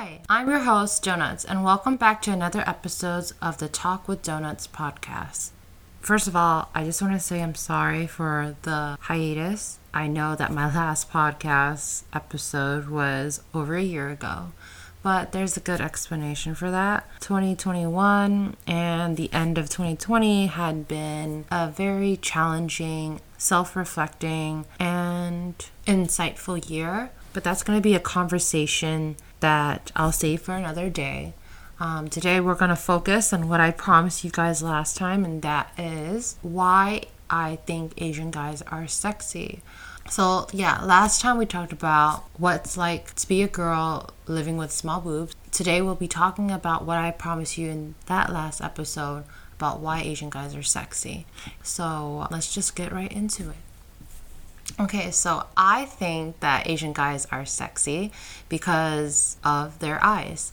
Hi, I'm your host, Donuts, and welcome back to another episode of the Talk with Donuts podcast. First of all, I just want to say I'm sorry for the hiatus. I know that my last podcast episode was over a year ago, but there's a good explanation for that. 2021 and the end of 2020 had been a very challenging, self reflecting, and insightful year. But that's going to be a conversation that I'll save for another day. Um, today, we're going to focus on what I promised you guys last time, and that is why I think Asian guys are sexy. So, yeah, last time we talked about what it's like to be a girl living with small boobs. Today, we'll be talking about what I promised you in that last episode about why Asian guys are sexy. So, let's just get right into it. Okay, so I think that Asian guys are sexy because of their eyes.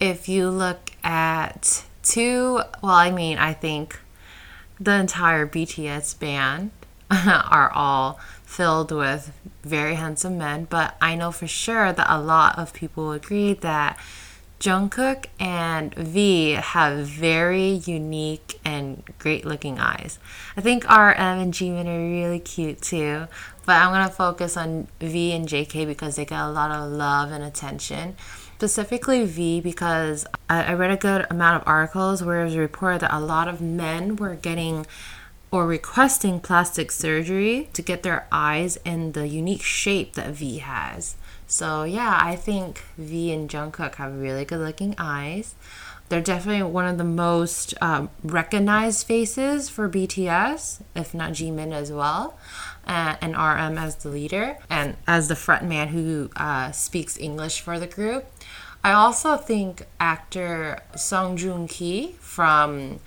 If you look at two, well, I mean, I think the entire BTS band are all filled with very handsome men, but I know for sure that a lot of people agree that Jungkook and V have very unique and great looking eyes. I think RM and Jimin are really cute too, but I'm gonna focus on V and JK because they get a lot of love and attention. Specifically, V because I read a good amount of articles where it was reported that a lot of men were getting or requesting plastic surgery to get their eyes in the unique shape that V has. So, yeah, I think V and Jungkook have really good looking eyes. They're definitely one of the most um, recognized faces for BTS, if not Jimin as well, uh, and RM as the leader and as the front man who uh, speaks English for the group. I also think actor Song Joong Ki from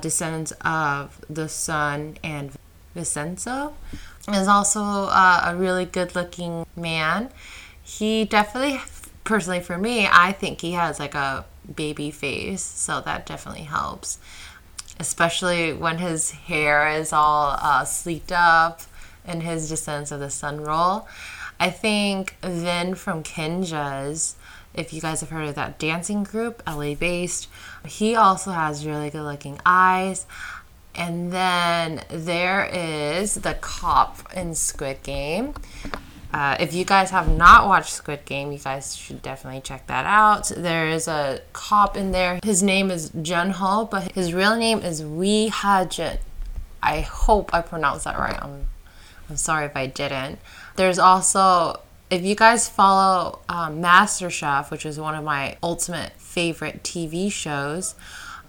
descendants of the Sun and Vincenzo, is also uh, a really good looking man. He definitely, personally for me, I think he has like a baby face, so that definitely helps. Especially when his hair is all uh, sleeked up in his Descendants of the Sun role. I think Vin from Kinjaz, if you guys have heard of that dancing group, LA based. He also has really good looking eyes. And then there is the cop in Squid Game. Uh, if you guys have not watched Squid Game, you guys should definitely check that out. There is a cop in there. His name is Jun Ho, but his real name is Wi Ha Jun. I hope I pronounced that right. I'm, I'm sorry if I didn't. There's also if you guys follow um, MasterChef, which is one of my ultimate favorite TV shows,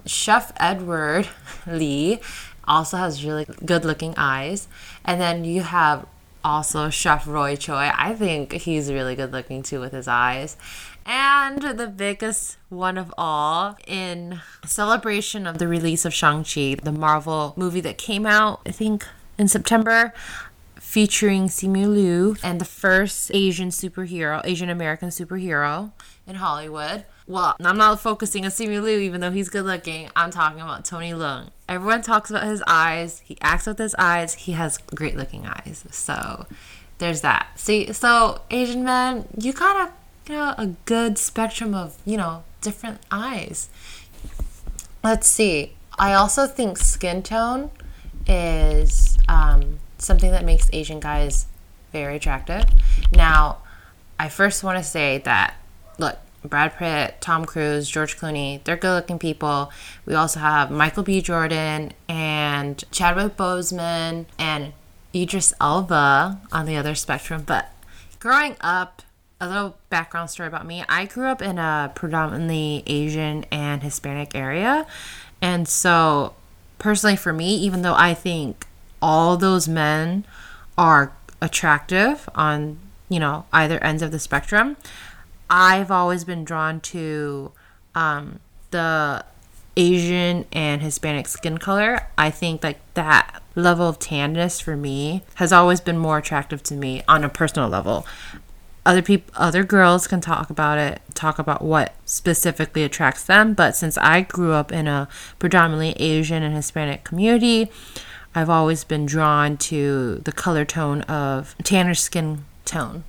Chef Edward Lee also has really good looking eyes. And then you have also Chef Roy Choi. I think he's really good looking too with his eyes. And the biggest one of all, in celebration of the release of Shang-Chi, the Marvel movie that came out, I think in September, featuring Simu Liu and the first Asian superhero, Asian American superhero in Hollywood. Well, I'm not focusing on Simu Liu, even though he's good looking. I'm talking about Tony Leung. Everyone talks about his eyes. He acts with his eyes. He has great looking eyes. So there's that. See, so Asian men, you got a you know a good spectrum of you know different eyes. Let's see. I also think skin tone is um, something that makes Asian guys very attractive. Now, I first want to say that look, Brad Pitt, Tom Cruise, George Clooney, they're good looking people. We also have Michael B. Jordan and Chadwick Boseman and Idris Elba on the other spectrum. But growing up, a little background story about me I grew up in a predominantly Asian and Hispanic area. And so, personally, for me, even though I think all those men are attractive on, you know, either ends of the spectrum, I've always been drawn to um, the Asian and Hispanic skin color. I think like that level of tanness for me has always been more attractive to me on a personal level. Other people, other girls can talk about it, talk about what specifically attracts them. But since I grew up in a predominantly Asian and Hispanic community, I've always been drawn to the color tone of tanner skin tone.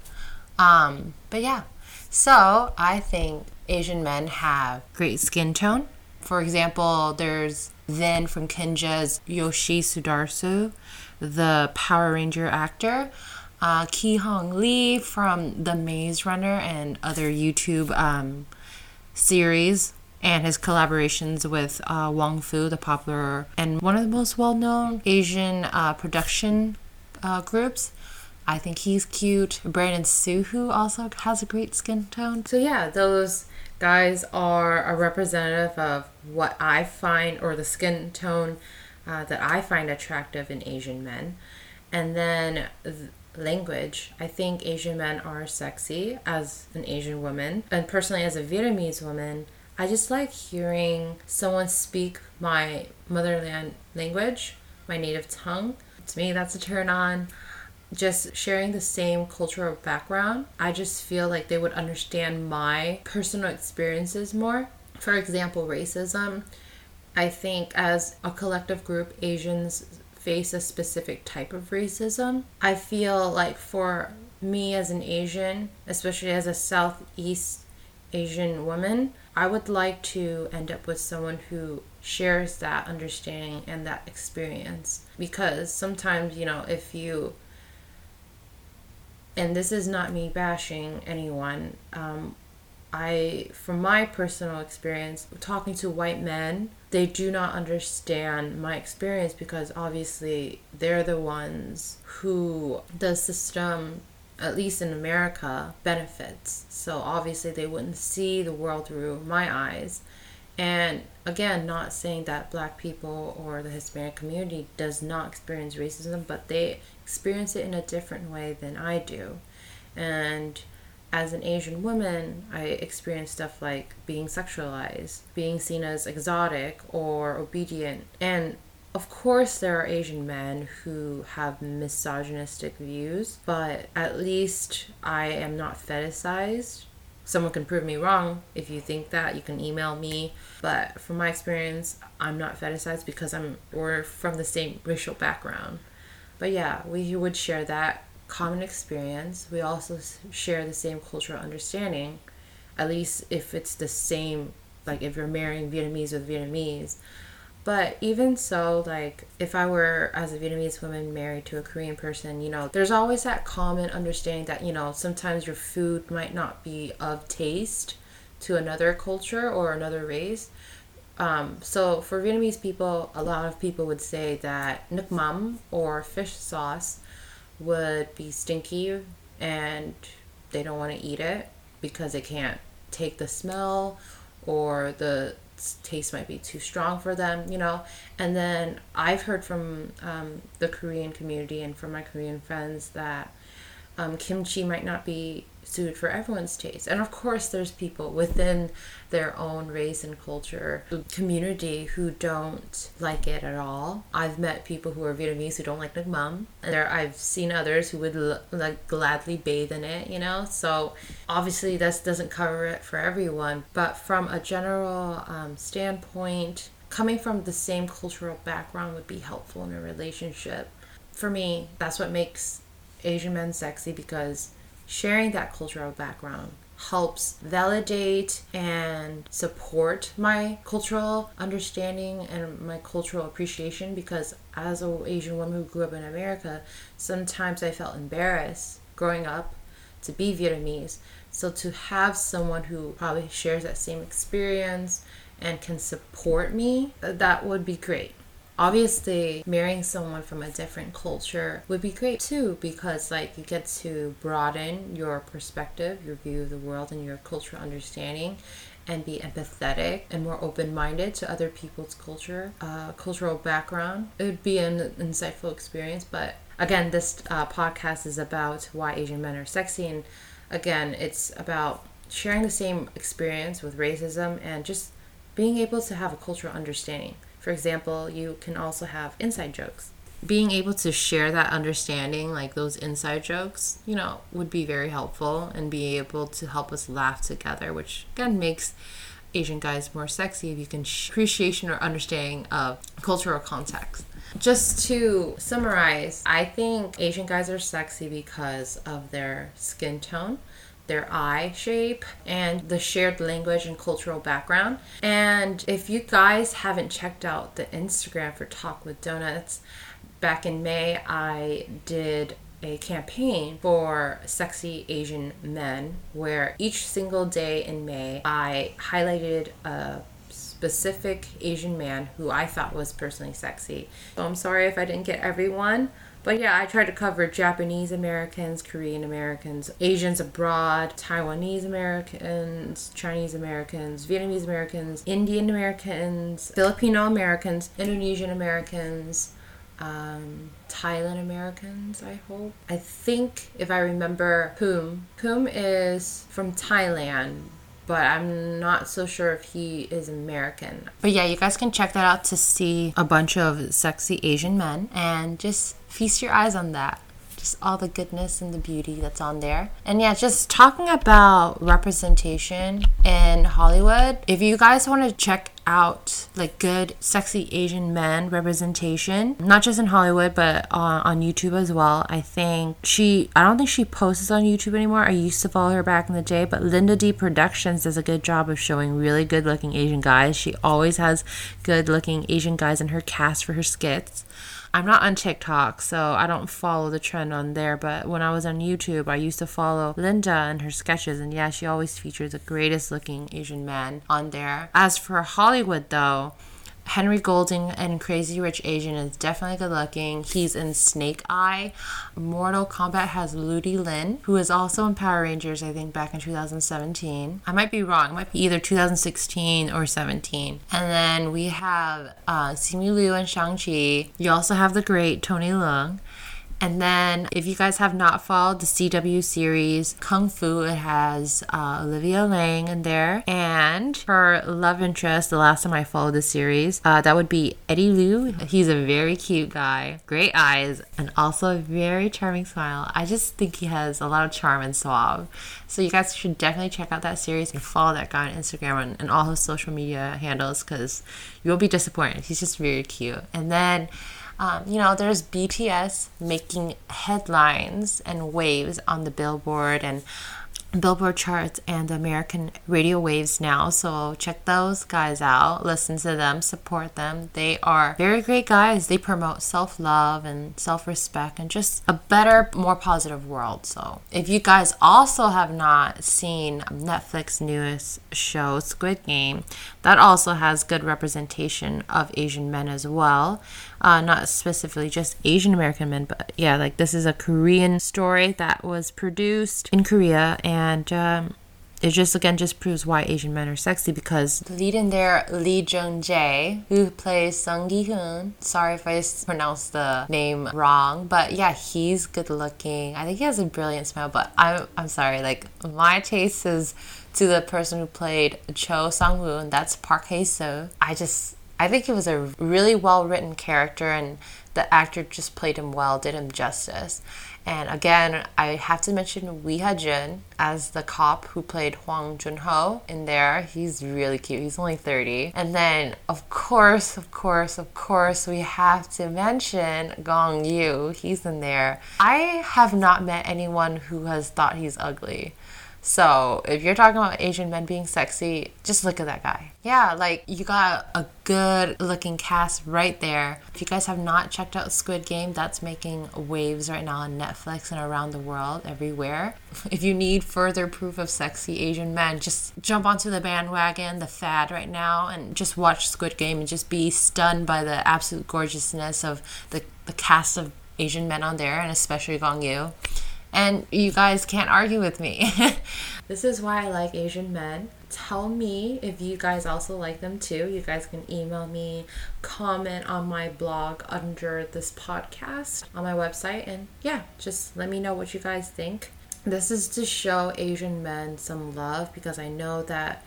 Um, but yeah, So I think Asian men have great skin tone. For example, there's Vin from Kinjaz Yoshi Sudarso, the Power Ranger actor. Uh, Ki Hong Lee from The Maze Runner and other YouTube um, series and his collaborations with uh, Wong Fu, the popular and one of the most well known Asian uh, production uh, groups. I think he's cute. Brandon Su, also has a great skin tone. So, yeah, those guys are a representative of what I find, or the skin tone uh, that I find attractive in Asian men. And then language. I think Asian men are sexy as an Asian woman. And personally, as a Vietnamese woman, I just like hearing someone speak my motherland language, my native tongue. To me, that's a turn on. Just sharing the same cultural background, I just feel like they would understand my personal experiences more. For example, racism. I think as a collective group, Asians face a specific type of racism. I feel like for me as an Asian, especially as a Southeast Asian woman, I would like to end up with someone who shares that understanding and that experience. Because sometimes, you know, if you, and this is not me bashing anyone, um, I, from my personal experience, talking to white men, they do not understand my experience because obviously they're the ones who the system at least in America, benefits. So obviously they wouldn't see the world through my eyes. And again, not saying that black people or the Hispanic community does not experience racism, but they experience it in a different way than I do. And as an Asian woman, I experience stuff like being sexualized, being seen as exotic or obedient, and of course, there are Asian men who have misogynistic views, but at least I am not fetishized. Someone can prove me wrong. If you think that, you can email me. But from my experience, I'm not fetishized because I'm we're from the same racial background. But yeah, we would share that common experience. We also share the same cultural understanding, at least if it's the same, like if you're marrying Vietnamese with Vietnamese but even so, like if I were as a Vietnamese woman married to a Korean person, you know, there's always that common understanding that, you know, sometimes your food might not be of taste to another culture or another race. Um, so for Vietnamese people, a lot of people would say that nước mắm or fish sauce would be stinky and they don't want to eat it because they can't take the smell or the taste might be too strong for them, you know. And then I've heard from um, the Korean community and from my Korean friends that um, kimchi might not be suited for everyone's taste. And of course, there's people within their own race and culture, community who don't like it at all. I've met people who are Vietnamese who don't like nước mắm. And there, I've seen others who would l- like gladly bathe in it, you know? So obviously, this doesn't cover it for everyone. But from a general um, standpoint, coming from the same cultural background would be helpful in a relationship. For me, that's what makes Asian men sexy because sharing that cultural background helps validate and support my cultural understanding and my cultural appreciation because as an Asian woman who grew up in America, sometimes I felt embarrassed growing up to be Vietnamese. So to have someone who probably shares that same experience and can support me, that would be great obviously marrying someone from a different culture would be great too because like you get to broaden your perspective your view of the world and your cultural understanding and be empathetic and more open-minded to other people's culture uh, cultural background. It would be an insightful experience but again this uh, podcast is about why asian men are sexy and again it's about sharing the same experience with racism and just being able to have a cultural understanding for example, you can also have inside jokes. Being able to share that understanding, like those inside jokes, you know, would be very helpful and be able to help us laugh together, which again makes Asian guys more sexy if you can sh- appreciation or understanding of cultural context. Just to summarize, I think Asian guys are sexy because of their skin tone, their eye shape and the shared language and cultural background. And if you guys haven't checked out the Instagram for Talk with Donuts, back in May I did a campaign for sexy Asian men where each single day in May I highlighted a specific Asian man who I thought was personally sexy. So I'm sorry if I didn't get everyone. But yeah, I tried to cover Japanese Americans, Korean Americans, Asians abroad, Taiwanese Americans, Chinese Americans, Vietnamese Americans, Indian Americans, Filipino Americans, Indonesian Americans, um, Thailand Americans, I hope. I think if I remember Poom, Poom is from Thailand, but I'm not so sure if he is American. But yeah, you guys can check that out to see a bunch of sexy Asian men and just feast your eyes on that just all the goodness and the beauty that's on there. And yeah, just talking about representation in Hollywood. If you guys want to check out like good sexy asian men representation not just in hollywood but on, on youtube as well i think she i don't think she posts on youtube anymore i used to follow her back in the day but linda d productions does a good job of showing really good looking asian guys she always has good looking asian guys in her cast for her skits I'm not on TikTok, so I don't follow the trend on there. But when I was on YouTube, I used to follow Linda and her sketches, and yeah, she always features the greatest looking Asian man on there. As for Hollywood, though, Henry Golding and Crazy Rich Asian is definitely good looking. He's in Snake Eye. Mortal Kombat has Ludi Lin, who is also in Power Rangers, I think, back in 2017. I might be wrong. It might be either 2016 or 17. And then we have uh, Simu Liu and Shang-Chi. You also have the great Tony Leung. And then, if you guys have not followed the CW series Kung Fu, it has uh, Olivia Liang in there. And her love interest, the last time I followed the series, uh, that would be Eddie Liu. He's a very cute guy, great eyes, and also a very charming smile. I just think he has a lot of charm and suave. So, you guys should definitely check out that series and follow that guy on Instagram and, and all his social media handles because you'll be disappointed. He's just very cute. And then, um, you know, there's BTS making headlines and waves on the Billboard and Billboard charts and American radio waves now. So check those guys out, listen to them, support them. They are very great guys. They promote self love and self respect and just a better, more positive world. So if you guys also have not seen Netflix newest show, Squid Game, that also has good representation of Asian men as well. Uh, not specifically just Asian American men, but yeah, like this is a Korean story that was produced in Korea and um, it just again just proves why Asian men are sexy because the lead in there, Lee Jung Jae, who plays Sung Gi Hoon. Sorry if I pronounced the name wrong, but yeah, he's good looking. I think he has a brilliant smile, but I'm I'm sorry, like my taste is to the person who played Cho Sang Woon. That's Park Hae Soo. I just I think he was a really well written character and the actor just played him well, did him justice. And again, I have to mention Lee Ha Jun as the cop who played Hwang Jun Ho in there. He's really cute. He's only 30. And then, of course, of course, of course, we have to mention Gong Yoo. He's in there. I have not met anyone who has thought he's ugly. So if you're talking about Asian men being sexy, just look at that guy. Yeah, like you got a good looking cast right there. If you guys have not checked out Squid Game, that's making waves right now on Netflix and around the world, everywhere. If you need further proof of sexy Asian men, just jump onto the bandwagon, the fad right now, and just watch Squid Game and just be stunned by the absolute gorgeousness of the, the cast of Asian men on there, and especially Gong Yoo and you guys can't argue with me. this is why I like Asian men. Tell me if you guys also like them too. You guys can email me, comment on my blog under this podcast on my website, and yeah, just let me know what you guys think. This is to show Asian men some love because I know that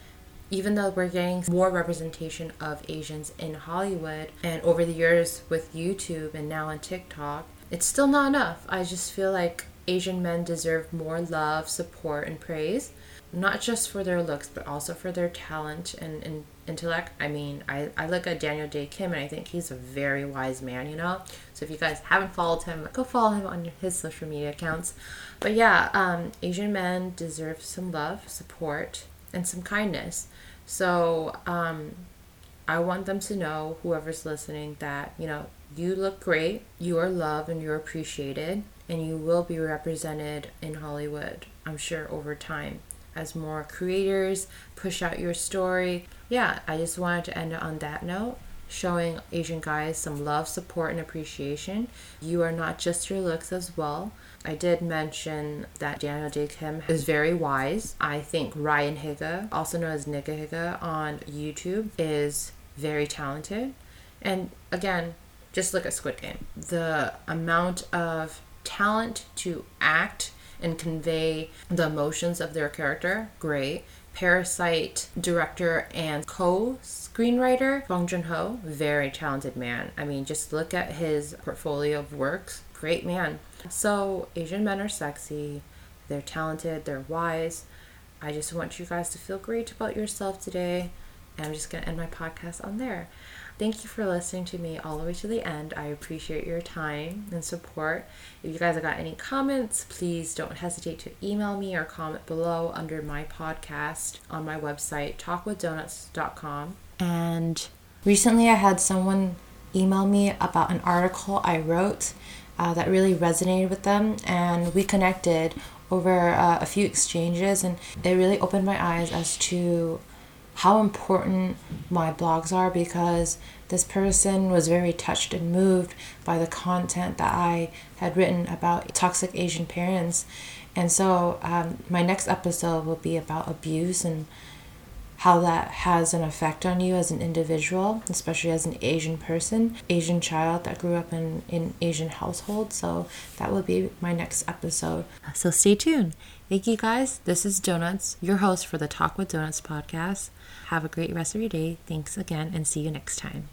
even though we're getting more representation of Asians in Hollywood and over the years with YouTube and now on TikTok, it's still not enough. I just feel like Asian men deserve more love, support, and praise. not just for their looks, but also for their talent and, and intellect. I mean, I, I look at Daniel Dae Kim and I think he's a very wise man, you know? So if you guys haven't followed him, go follow him on his social media accounts. But yeah, um, Asian men deserve some love, support, and some kindness. So um, I want them to know, whoever's listening, that, you know, you look great, you are loved, and you're appreciated, and you will be represented in Hollywood, I'm sure, over time as more creators push out your story. Yeah, I just wanted to end on that note, showing Asian guys some love, support, and appreciation. You are not just your looks as well. I did mention that Daniel Dae Kim is very wise. I think Ryan Higa, also known as Nigahiga on YouTube, is very talented. And again, just look at Squid Game. The amount of talent to act and convey the emotions of their character, great. Parasite director and co screenwriter, Bong Joon Ho, very talented man. I mean, just look at his portfolio of works, great man. So, Asian men are sexy, they're talented, they're wise. I just want you guys to feel great about yourself today. And I'm just going to end my podcast on there. Thank you for listening to me all the way to the end. I appreciate your time and support. If you guys have got any comments, please don't hesitate to email me or comment below under my podcast on my website, talkwithdonuts.com. And recently I had someone email me about an article I wrote uh, that really resonated with them, and we connected over uh, a few exchanges, and it really opened my eyes as to how important my blogs are because this person was very touched and moved by the content that I had written about toxic Asian parents. And so, um, my next episode will be about abuse and how that has an effect on you as an individual, especially as an Asian person, Asian child that grew up in in Asian household. So that will be my next episode. So stay tuned. Thank you guys. This is Donuts, your host for the Talk with Donuts podcast. Have a great rest of your day. Thanks again and see you next time.